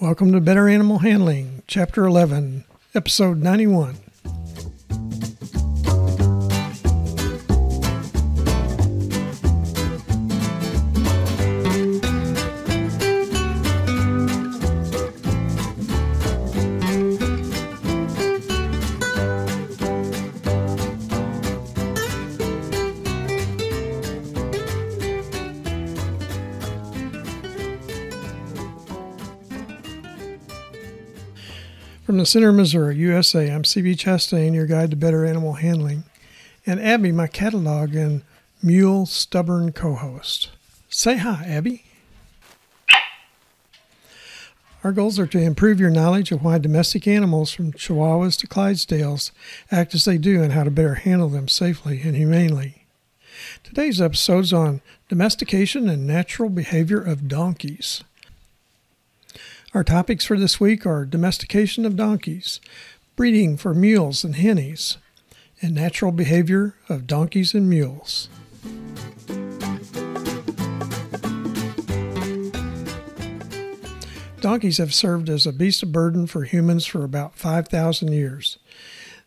Welcome to Better Animal Handling, Chapter 11, Episode 91. From the Center of Missouri, USA, I'm CB Chastain, your guide to better animal handling, and Abby, my catalog and mule stubborn co host. Say hi, Abby. Our goals are to improve your knowledge of why domestic animals from Chihuahuas to Clydesdales act as they do and how to better handle them safely and humanely. Today's episode is on domestication and natural behavior of donkeys. Our topics for this week are domestication of donkeys, breeding for mules and hinnies, and natural behavior of donkeys and mules. Donkeys have served as a beast of burden for humans for about 5,000 years.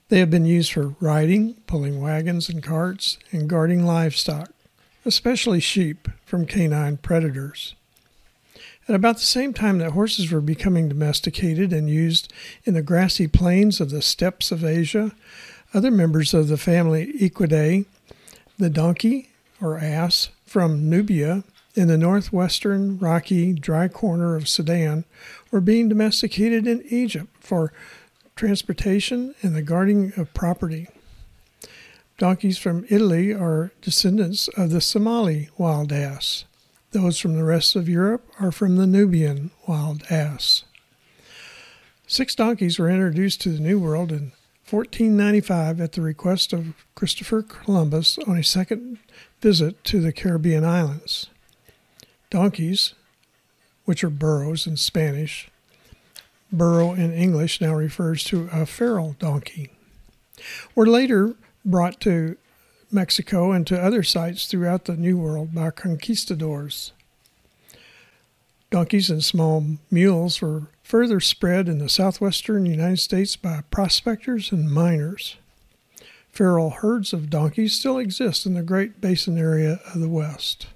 They have been used for riding, pulling wagons and carts, and guarding livestock, especially sheep, from canine predators. At about the same time that horses were becoming domesticated and used in the grassy plains of the steppes of Asia, other members of the family Equidae, the donkey or ass from Nubia in the northwestern rocky dry corner of Sudan, were being domesticated in Egypt for transportation and the guarding of property. Donkeys from Italy are descendants of the Somali wild ass. Those from the rest of Europe are from the Nubian wild ass. Six donkeys were introduced to the New World in 1495 at the request of Christopher Columbus on a second visit to the Caribbean islands. Donkeys, which are burros in Spanish, burro in English now refers to a feral donkey, were later brought to Mexico and to other sites throughout the New World by conquistadors. Donkeys and small mules were further spread in the southwestern United States by prospectors and miners. Feral herds of donkeys still exist in the Great Basin area of the West.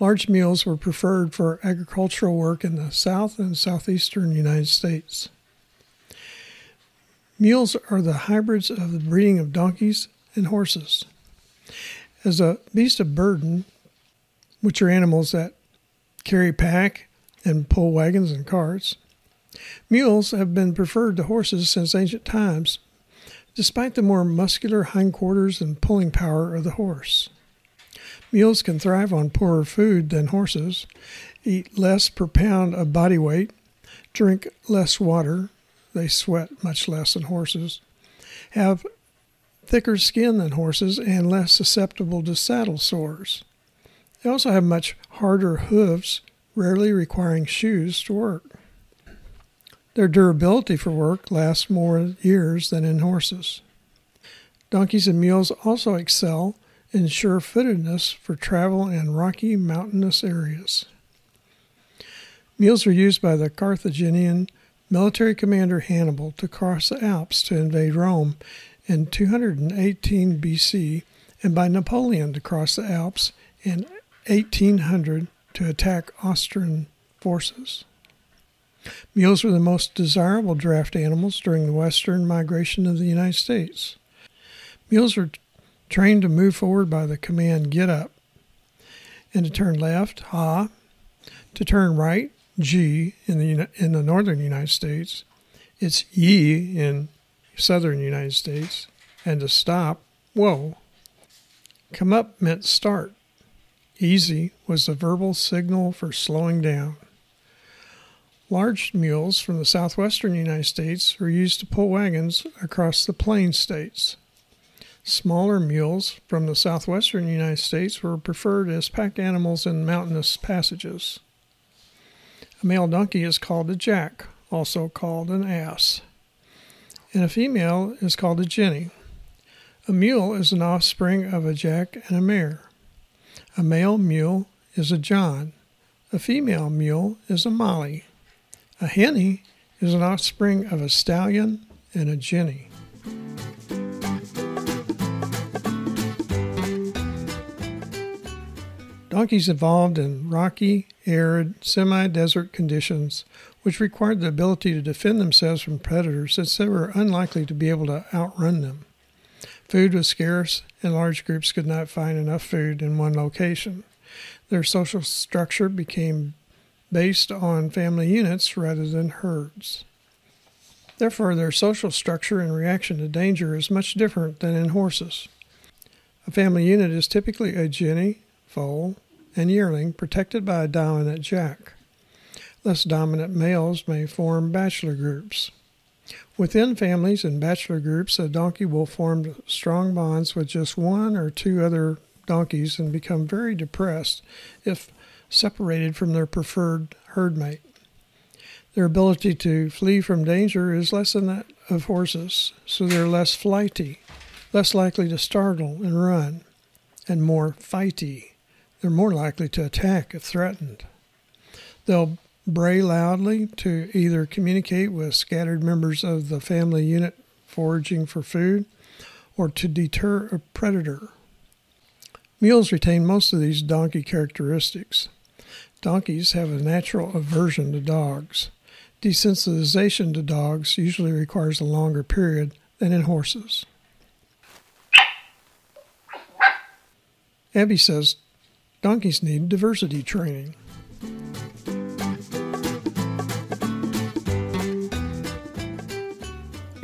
Large mules were preferred for agricultural work in the south and southeastern United States. Mules are the hybrids of the breeding of donkeys and horses. As a beast of burden, which are animals that carry pack and pull wagons and carts, mules have been preferred to horses since ancient times, despite the more muscular hindquarters and pulling power of the horse. Mules can thrive on poorer food than horses, eat less per pound of body weight, drink less water, they sweat much less than horses, have thicker skin than horses and less susceptible to saddle sores. They also have much harder hooves, rarely requiring shoes to work. Their durability for work lasts more years than in horses. Donkeys and mules also excel in sure footedness for travel in rocky mountainous areas. Mules were used by the Carthaginian military commander Hannibal to cross the Alps to invade Rome in 218 BC and by Napoleon to cross the Alps in 1800 to attack Austrian forces. Mules were the most desirable draft animals during the western migration of the United States. Mules were trained to move forward by the command get up, and to turn left, haw, to turn right, gee in the in the northern United States. It's ye in southern United States, and to stop, whoa. Come up meant start. Easy was the verbal signal for slowing down. Large mules from the southwestern United States were used to pull wagons across the plain states. Smaller mules from the southwestern United States were preferred as pack animals in mountainous passages. A male donkey is called a jack, also called an ass and a female is called a jenny. A mule is an offspring of a jack and a mare. A male mule is a John. A female mule is a Molly. A hinny is an offspring of a stallion and a jenny. Donkeys evolved in rocky, arid, semi desert conditions, which required the ability to defend themselves from predators since they were unlikely to be able to outrun them. Food was scarce, and large groups could not find enough food in one location. Their social structure became based on family units rather than herds. Therefore, their social structure and reaction to danger is much different than in horses. A family unit is typically a jenny, foal, and yearling protected by a dominant jack. Less dominant males may form bachelor groups. Within families and bachelor groups, a donkey will form strong bonds with just one or two other donkeys and become very depressed if separated from their preferred herd mate. Their ability to flee from danger is less than that of horses, so they're less flighty, less likely to startle and run, and more fighty. They're more likely to attack if threatened. They'll bray loudly to either communicate with scattered members of the family unit foraging for food or to deter a predator. Mules retain most of these donkey characteristics. Donkeys have a natural aversion to dogs. Desensitization to dogs usually requires a longer period than in horses. Abby says donkeys need diversity training.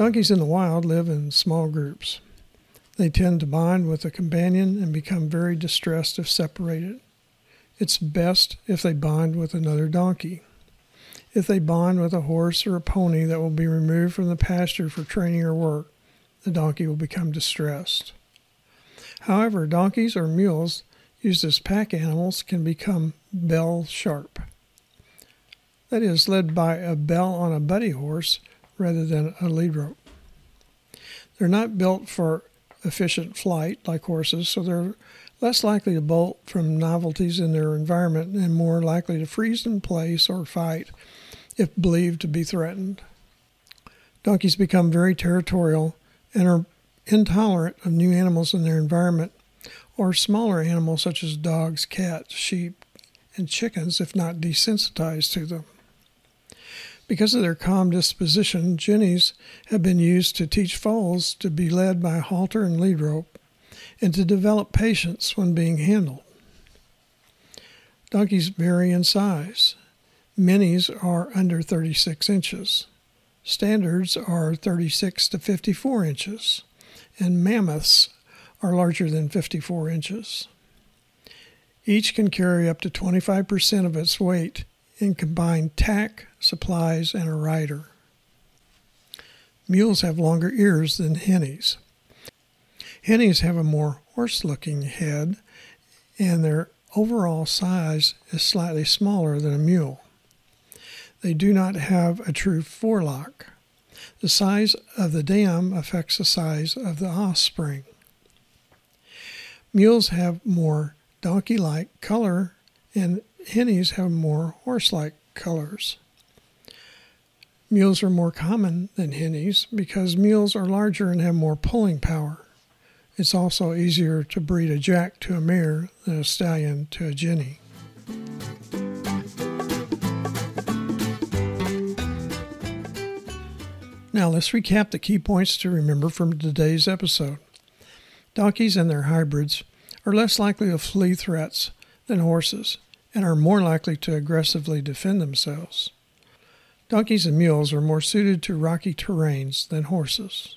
Donkeys in the wild live in small groups. They tend to bond with a companion and become very distressed if separated. It's best if they bond with another donkey. If they bond with a horse or a pony that will be removed from the pasture for training or work, the donkey will become distressed. However, donkeys or mules used as pack animals can become bell sharp. That is, led by a bell on a buddy horse rather than a lead rope. They're not built for efficient flight like horses, so they're less likely to bolt from novelties in their environment and more likely to freeze in place or fight if believed to be threatened. Donkeys become very territorial and are intolerant of new animals in their environment or smaller animals such as dogs, cats, sheep, and chickens if not desensitized to them. Because of their calm disposition, jinnies have been used to teach foals to be led by halter and lead rope and to develop patience when being handled. Donkeys vary in size. Minis are under 36 inches. Standards are 36 to 54 inches, and mammoths are larger than 54 inches. Each can carry up to 25% of its weight in combined tack, supplies, and a rider. Mules have longer ears than hinnies. Hinnies have a more horse looking head, and their overall size is slightly smaller than a mule. They do not have a true forelock. The size of the dam affects the size of the offspring. Mules have more donkey like color, and hinnies have more horse like colors. Mules are more common than hinnies because mules are larger and have more pulling power. It's also easier to breed a jack to a mare than a stallion to a jinny. Now let's recap the key points to remember from today's episode. Donkeys and their hybrids are less likely to flee threats than horses and are more likely to aggressively defend themselves. Donkeys and mules are more suited to rocky terrains than horses.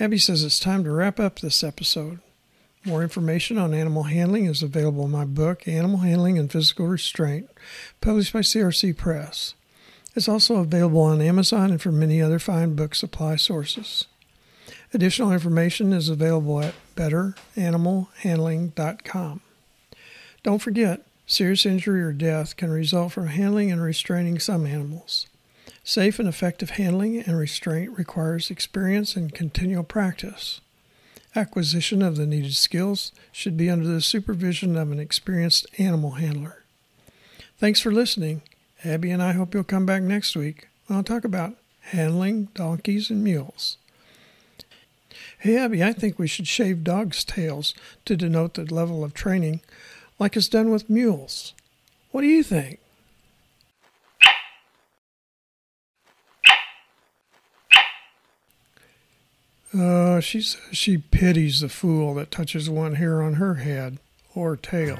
Abby says it's time to wrap up this episode. More information on animal handling is available in my book, Animal Handling and Physical Restraint, published by CRC Press. It's also available on Amazon and from many other fine book supply sources. Additional information is available at betteranimalhandling.com. Don't forget, serious injury or death can result from handling and restraining some animals. Safe and effective handling and restraint requires experience and continual practice. Acquisition of the needed skills should be under the supervision of an experienced animal handler. Thanks for listening Abby and I hope you'll come back next week. I'll talk about handling donkeys and mules. Hey, Abby, I think we should shave dogs' tails to denote the level of training, like it's done with mules. What do you think? Uh, she says she pities the fool that touches one hair on her head or tail.